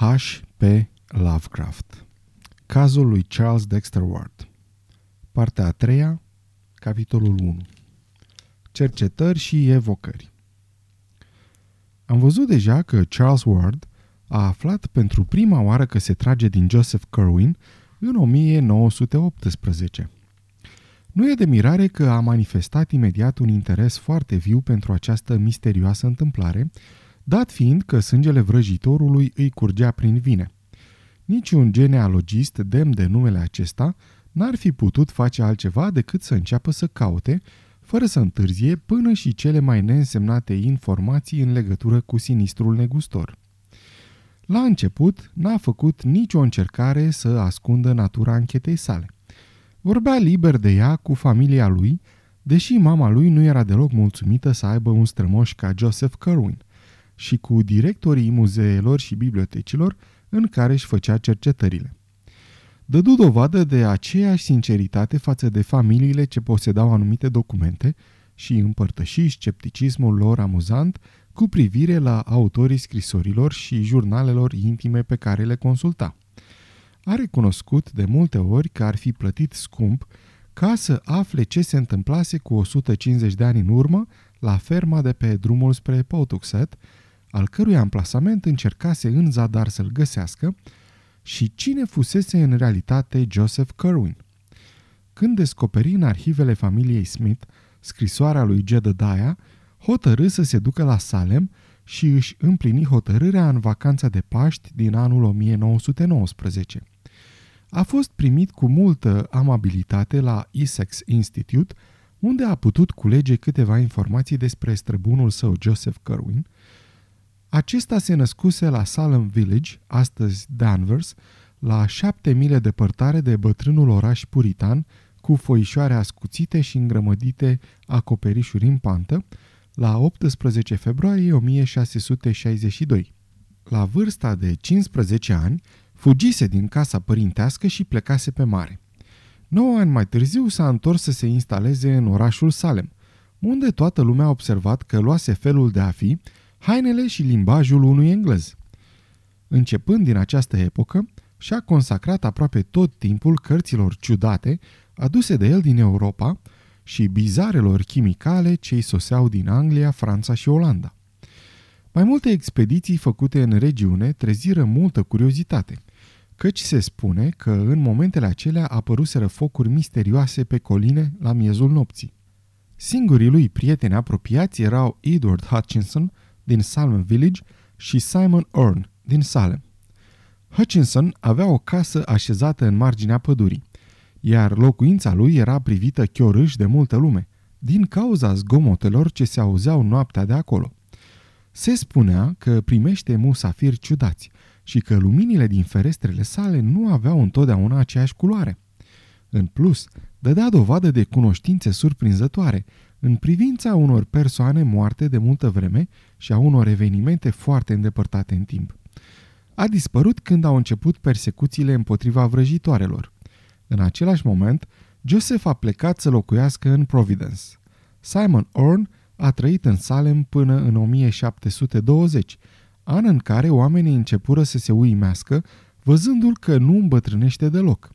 H.P. Lovecraft Cazul lui Charles Dexter Ward Partea a treia, capitolul 1 Cercetări și evocări Am văzut deja că Charles Ward a aflat pentru prima oară că se trage din Joseph Kerwin în 1918. Nu e de mirare că a manifestat imediat un interes foarte viu pentru această misterioasă întâmplare, dat fiind că sângele vrăjitorului îi curgea prin vine. Niciun genealogist demn de numele acesta n-ar fi putut face altceva decât să înceapă să caute, fără să întârzie, până și cele mai neînsemnate informații în legătură cu sinistrul negustor. La început, n-a făcut nicio încercare să ascundă natura anchetei sale. Vorbea liber de ea cu familia lui, deși mama lui nu era deloc mulțumită să aibă un strămoș ca Joseph Kerwin, și cu directorii muzeelor și bibliotecilor în care își făcea cercetările. Dădu dovadă de aceeași sinceritate față de familiile ce posedau anumite documente și împărtăși scepticismul lor amuzant cu privire la autorii scrisorilor și jurnalelor intime pe care le consulta. A recunoscut de multe ori că ar fi plătit scump ca să afle ce se întâmplase cu 150 de ani în urmă la ferma de pe drumul spre Pawtuxet, al cărui amplasament încercase în zadar să-l găsească, și cine fusese în realitate Joseph Kerwin. Când descoperi în arhivele familiei Smith scrisoarea lui Jedediah, hotărâ să se ducă la Salem și își împlini hotărârea în vacanța de Paști din anul 1919. A fost primit cu multă amabilitate la Essex Institute, unde a putut culege câteva informații despre străbunul său Joseph Kerwin, acesta se născuse la Salem Village, astăzi Danvers, la șapte mile departare de bătrânul oraș puritan, cu foișoare ascuțite și îngrămădite acoperișuri în pantă, la 18 februarie 1662. La vârsta de 15 ani, fugise din casa părintească și plecase pe mare. 9 ani mai târziu s-a întors să se instaleze în orașul Salem, unde toată lumea a observat că luase felul de a fi hainele și limbajul unui englez. Începând din această epocă, și-a consacrat aproape tot timpul cărților ciudate aduse de el din Europa și bizarelor chimicale ce îi soseau din Anglia, Franța și Olanda. Mai multe expediții făcute în regiune treziră multă curiozitate, căci se spune că în momentele acelea apăruseră focuri misterioase pe coline la miezul nopții. Singurii lui prieteni apropiați erau Edward Hutchinson, din Salem Village și Simon Orn din Salem. Hutchinson avea o casă așezată în marginea pădurii, iar locuința lui era privită chiorâș de multă lume, din cauza zgomotelor ce se auzeau noaptea de acolo. Se spunea că primește musafiri ciudați și că luminile din ferestrele sale nu aveau întotdeauna aceeași culoare. În plus, dădea dovadă de cunoștințe surprinzătoare în privința unor persoane moarte de multă vreme și a unor evenimente foarte îndepărtate în timp. A dispărut când au început persecuțiile împotriva vrăjitoarelor. În același moment, Joseph a plecat să locuiască în Providence. Simon Orn a trăit în Salem până în 1720, an în care oamenii începură să se uimească, văzându-l că nu îmbătrânește deloc.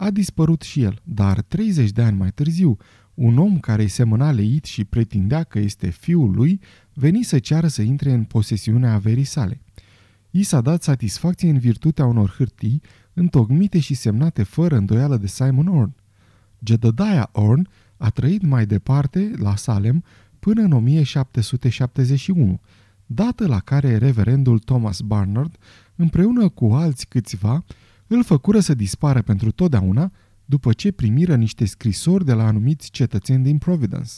A dispărut și el, dar 30 de ani mai târziu, un om care îi semăna leit și pretindea că este fiul lui, veni să ceară să intre în posesiunea averii sale. I s-a dat satisfacție în virtutea unor hârtii, întocmite și semnate fără îndoială de Simon Orn. Jedediah Orn a trăit mai departe, la Salem, până în 1771, dată la care reverendul Thomas Barnard, împreună cu alți câțiva, îl făcură să dispară pentru totdeauna după ce primiră niște scrisori de la anumiți cetățeni din Providence.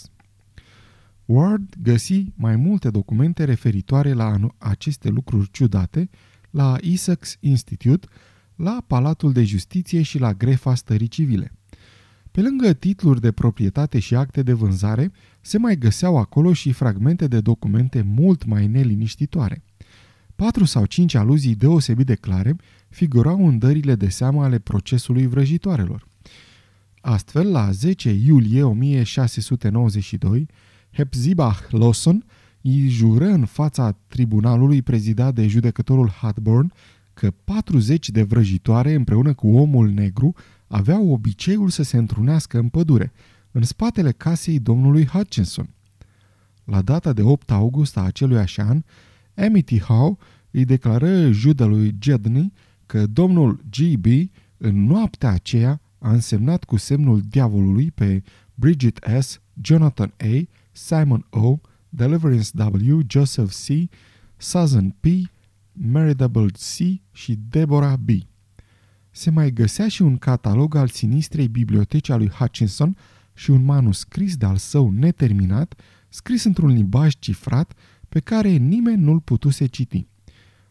Ward găsi mai multe documente referitoare la aceste lucruri ciudate la Essex Institute, la Palatul de Justiție și la Grefa Stării Civile. Pe lângă titluri de proprietate și acte de vânzare, se mai găseau acolo și fragmente de documente mult mai neliniștitoare. Patru sau cinci aluzii deosebit de clare figurau în dările de seamă ale procesului vrăjitoarelor. Astfel, la 10 iulie 1692, Hepzibah Lawson îi jură în fața tribunalului prezidat de judecătorul Hotburn că 40 de vrăjitoare împreună cu omul negru aveau obiceiul să se întrunească în pădure, în spatele casei domnului Hutchinson. La data de 8 august a acelui an, Amity Howe îi declară judelui Jedney că domnul G.B. în noaptea aceea a însemnat cu semnul diavolului pe Bridget S., Jonathan A., Simon O., Deliverance W., Joseph C., Susan P., Meridable C. și Deborah B. Se mai găsea și un catalog al sinistrei biblioteci a lui Hutchinson și un manuscris de-al său neterminat, scris într-un limbaj cifrat pe care nimeni nu-l putuse citi.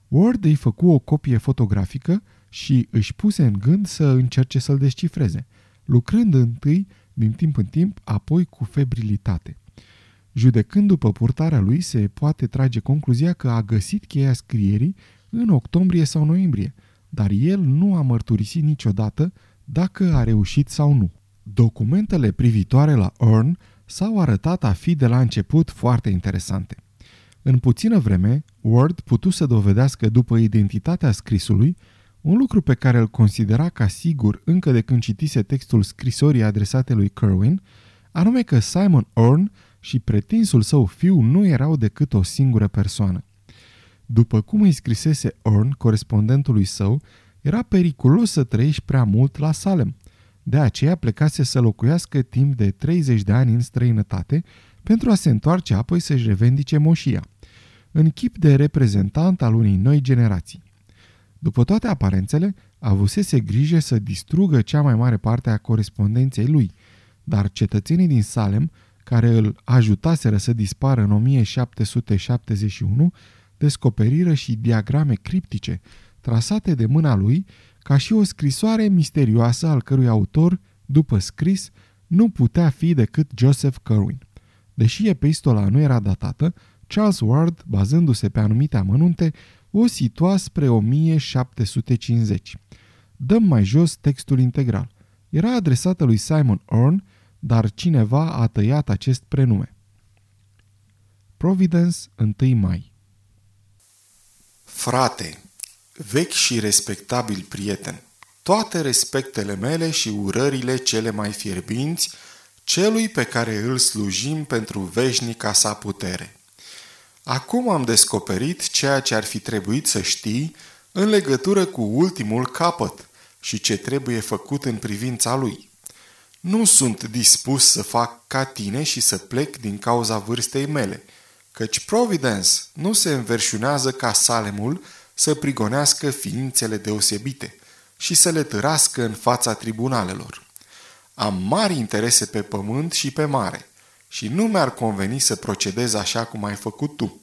Ward îi făcu o copie fotografică și își puse în gând să încerce să-l descifreze, lucrând întâi din timp în timp, apoi cu febrilitate. Judecând după purtarea lui, se poate trage concluzia că a găsit cheia scrierii în octombrie sau noiembrie, dar el nu a mărturisit niciodată dacă a reușit sau nu. Documentele privitoare la Earn s-au arătat a fi de la început foarte interesante. În puțină vreme, Ward putu să dovedească după identitatea scrisului un lucru pe care îl considera ca sigur încă de când citise textul scrisorii adresate lui Kerwin, anume că Simon Orn și pretinsul său fiu nu erau decât o singură persoană. După cum îi scrisese Orn, corespondentului său, era periculos să trăiești prea mult la Salem. De aceea plecase să locuiască timp de 30 de ani în străinătate pentru a se întoarce apoi să-și revendice moșia, în chip de reprezentant al unei noi generații. După toate aparențele, avusese grijă să distrugă cea mai mare parte a corespondenței lui, dar cetățenii din Salem, care îl ajutaseră să dispară în 1771, descoperiră și diagrame criptice, trasate de mâna lui, ca și o scrisoare misterioasă al cărui autor, după scris, nu putea fi decât Joseph Kerwin. Deși epistola nu era datată, Charles Ward, bazându-se pe anumite amănunte, o situa spre 1750. Dăm mai jos textul integral. Era adresată lui Simon Orn, dar cineva a tăiat acest prenume. Providence, 1 mai Frate, vechi și respectabil prieten, toate respectele mele și urările cele mai fierbinți celui pe care îl slujim pentru veșnica sa putere. Acum am descoperit ceea ce ar fi trebuit să știi în legătură cu ultimul capăt și ce trebuie făcut în privința lui. Nu sunt dispus să fac ca tine și să plec din cauza vârstei mele, căci Providence nu se înverșunează ca Salemul să prigonească ființele deosebite și să le târască în fața tribunalelor. Am mari interese pe pământ și pe mare și nu mi-ar conveni să procedez așa cum ai făcut tu.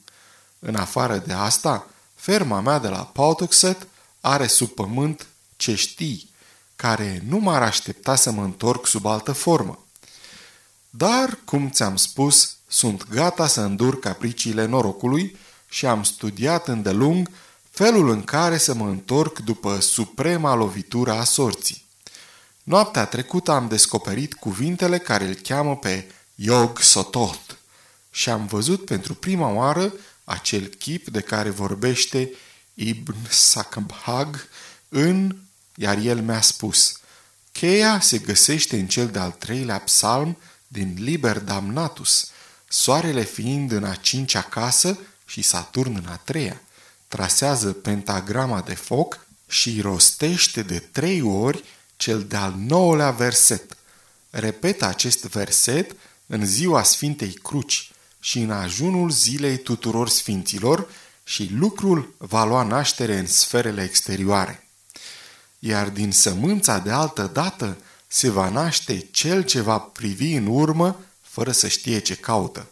În afară de asta, ferma mea de la Pawtuxet are sub pământ ce știi, care nu m-ar aștepta să mă întorc sub altă formă. Dar, cum ți-am spus, sunt gata să îndur capriciile norocului și am studiat îndelung felul în care să mă întorc după suprema lovitură a sorții. Noaptea trecută am descoperit cuvintele care îl cheamă pe Yog Sotot și am văzut pentru prima oară acel chip de care vorbește Ibn Sakabhag în, iar el mi-a spus, cheia se găsește în cel de-al treilea psalm din Liber Damnatus, soarele fiind în a cincea casă și Saturn în a treia. Trasează pentagrama de foc și rostește de trei ori cel de-al nouălea verset. Repetă acest verset în ziua Sfintei Cruci și în ajunul zilei tuturor sfinților și lucrul va lua naștere în sferele exterioare. Iar din sămânța de altă dată se va naște cel ce va privi în urmă fără să știe ce caută.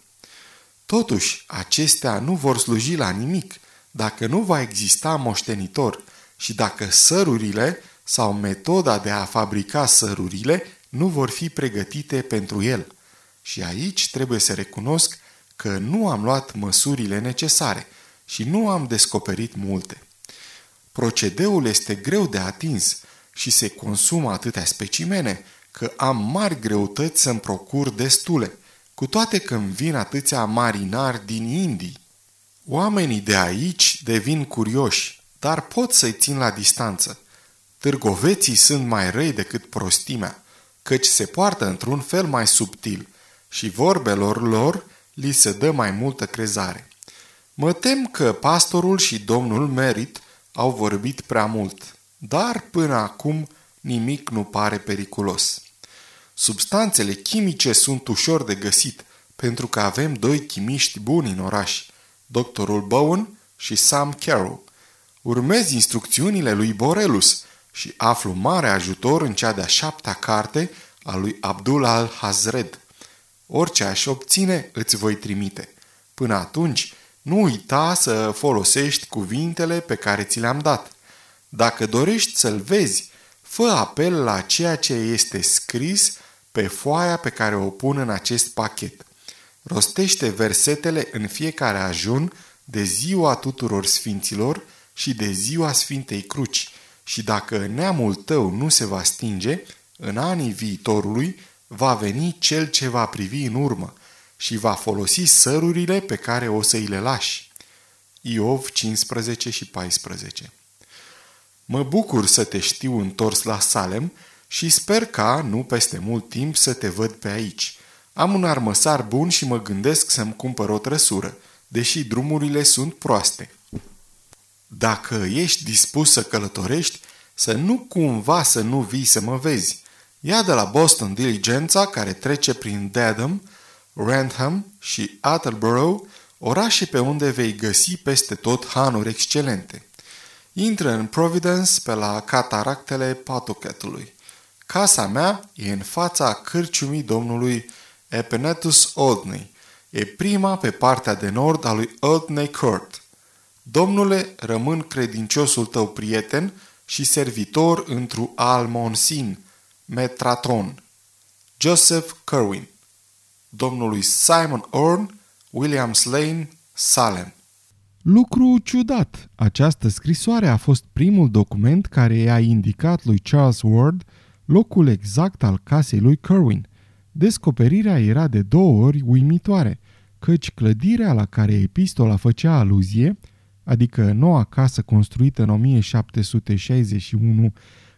Totuși, acestea nu vor sluji la nimic dacă nu va exista moștenitor și dacă sărurile sau metoda de a fabrica sărurile nu vor fi pregătite pentru el. Și aici trebuie să recunosc că nu am luat măsurile necesare și nu am descoperit multe. Procedeul este greu de atins și se consumă atâtea specimene că am mari greutăți să-mi procur destule, cu toate că îmi vin atâția marinari din Indii. Oamenii de aici devin curioși, dar pot să-i țin la distanță. Târgoveții sunt mai răi decât prostimea, căci se poartă într-un fel mai subtil și vorbelor lor li se dă mai multă crezare. Mă tem că pastorul și domnul Merit au vorbit prea mult, dar până acum nimic nu pare periculos. Substanțele chimice sunt ușor de găsit, pentru că avem doi chimiști buni în oraș, doctorul Bowen și Sam Carroll. Urmez instrucțiunile lui Borelus și aflu mare ajutor în cea de-a șaptea carte a lui Abdul al-Hazred. Orice aș obține, îți voi trimite. Până atunci, nu uita să folosești cuvintele pe care ți le-am dat. Dacă dorești să-l vezi, fă apel la ceea ce este scris pe foaia pe care o pun în acest pachet. Rostește versetele în fiecare ajun de ziua tuturor sfinților și de ziua Sfintei Cruci și dacă neamul tău nu se va stinge, în anii viitorului va veni cel ce va privi în urmă și va folosi sărurile pe care o să îi le lași. Iov 15 și 14 Mă bucur să te știu întors la Salem și sper ca, nu peste mult timp, să te văd pe aici. Am un armăsar bun și mă gândesc să-mi cumpăr o trăsură, deși drumurile sunt proaste. Dacă ești dispus să călătorești, să nu cumva să nu vii să mă vezi. Ia de la Boston diligența care trece prin Dedham, Rantham și Attleboro, orașe pe unde vei găsi peste tot hanuri excelente. Intră în Providence pe la cataractele Patucatului. Casa mea e în fața cârciumii domnului Epenetus Oldney. E prima pe partea de nord a lui Oldney Court. Domnule, rămân credinciosul tău prieten și servitor întru Almonsin, Metratron. Joseph Kerwin Domnului Simon Orn, Williams Lane, Salem. Lucru ciudat, această scrisoare a fost primul document care i-a indicat lui Charles Ward locul exact al casei lui Kerwin. Descoperirea era de două ori uimitoare, căci clădirea la care epistola făcea aluzie, adică noua casă construită în 1761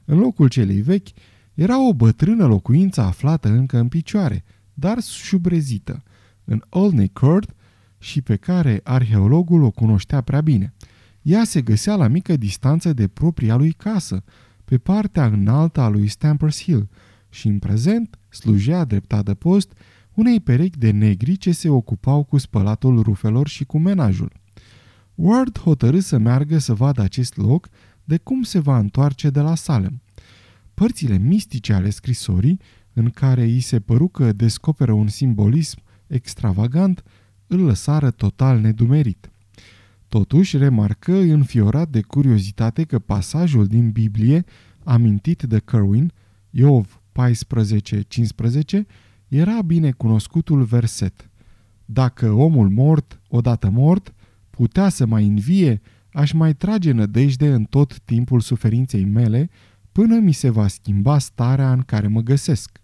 în locul celei vechi, era o bătrână locuință aflată încă în picioare, dar șubrezită, în Olney Court și pe care arheologul o cunoștea prea bine. Ea se găsea la mică distanță de propria lui casă, pe partea înaltă a lui Stampers Hill și în prezent slujea drept de post unei perechi de negri ce se ocupau cu spălatul rufelor și cu menajul. Ward hotărâ să meargă să vadă acest loc de cum se va întoarce de la Salem. Părțile mistice ale scrisorii, în care îi se păru că descoperă un simbolism extravagant, îl lăsară total nedumerit. Totuși, remarcă înfiorat de curiozitate că pasajul din Biblie, amintit de Kerwin, Iov 14-15, era bine cunoscutul verset. Dacă omul mort, odată mort, putea să mai învie, aș mai trage nădejde în tot timpul suferinței mele, până mi se va schimba starea în care mă găsesc.